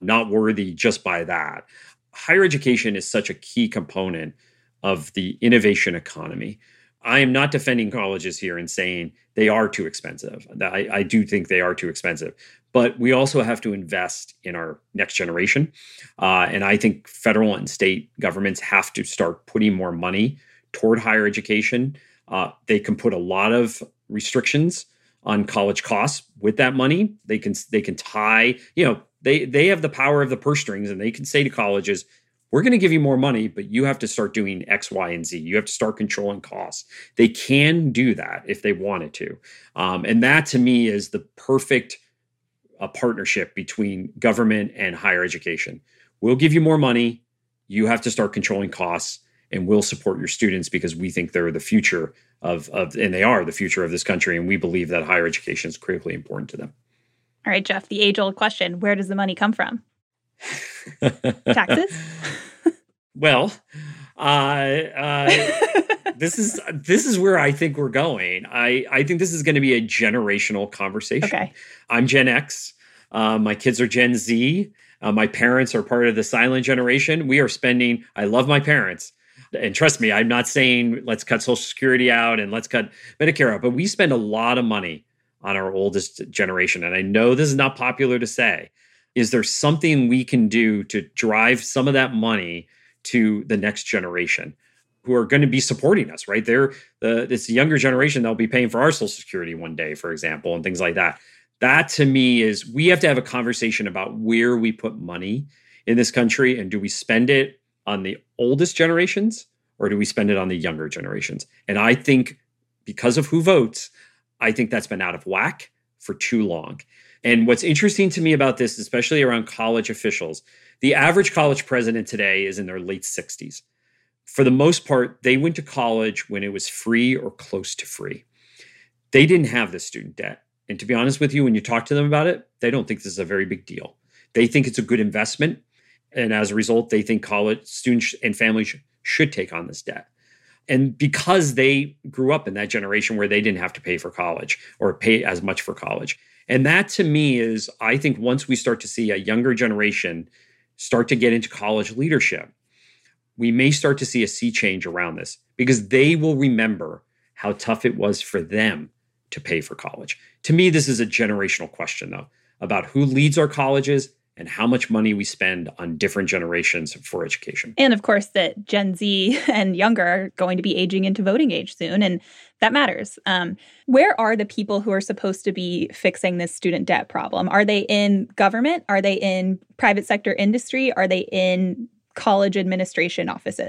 not worthy just by that. Higher education is such a key component of the innovation economy. I am not defending colleges here and saying they are too expensive. I, I, do think they are too expensive, but we also have to invest in our next generation. Uh, and I think federal and state governments have to start putting more money toward higher education. Uh, they can put a lot of restrictions on college costs with that money. They can they can tie, you know, they they have the power of the purse strings, and they can say to colleges, we're going to give you more money, but you have to start doing X, Y, and Z. You have to start controlling costs. They can do that if they wanted to. Um, and that to me is the perfect uh, partnership between government and higher education. We'll give you more money. You have to start controlling costs, and we'll support your students because we think they're the future of, of and they are the future of this country. And we believe that higher education is critically important to them. All right, Jeff, the age old question where does the money come from? Taxes? well, uh, uh, this is this is where I think we're going. I I think this is going to be a generational conversation. Okay. I'm Gen X. Uh, my kids are Gen Z. Uh, my parents are part of the silent generation. We are spending. I love my parents, and trust me, I'm not saying let's cut Social Security out and let's cut Medicare out, but we spend a lot of money on our oldest generation. And I know this is not popular to say, is there something we can do to drive some of that money to the next generation who are going to be supporting us right? They're the this younger generation that'll be paying for our social security one day for example and things like that. That to me is we have to have a conversation about where we put money in this country and do we spend it on the oldest generations or do we spend it on the younger generations? And i think because of who votes i think that's been out of whack for too long and what's interesting to me about this, especially around college officials, the average college president today is in their late 60s. For the most part, they went to college when it was free or close to free. They didn't have the student debt. And to be honest with you, when you talk to them about it, they don't think this is a very big deal. They think it's a good investment. And as a result, they think college students and families should take on this debt. And because they grew up in that generation where they didn't have to pay for college or pay as much for college, and that to me is, I think, once we start to see a younger generation start to get into college leadership, we may start to see a sea change around this because they will remember how tough it was for them to pay for college. To me, this is a generational question, though, about who leads our colleges and how much money we spend on different generations for education. And of course, that Gen Z and younger are going to be aging into voting age soon, and that matters. Um, where are the people who are supposed to be fixing this student debt problem? Are they in government? Are they in private sector industry? Are they in college administration offices?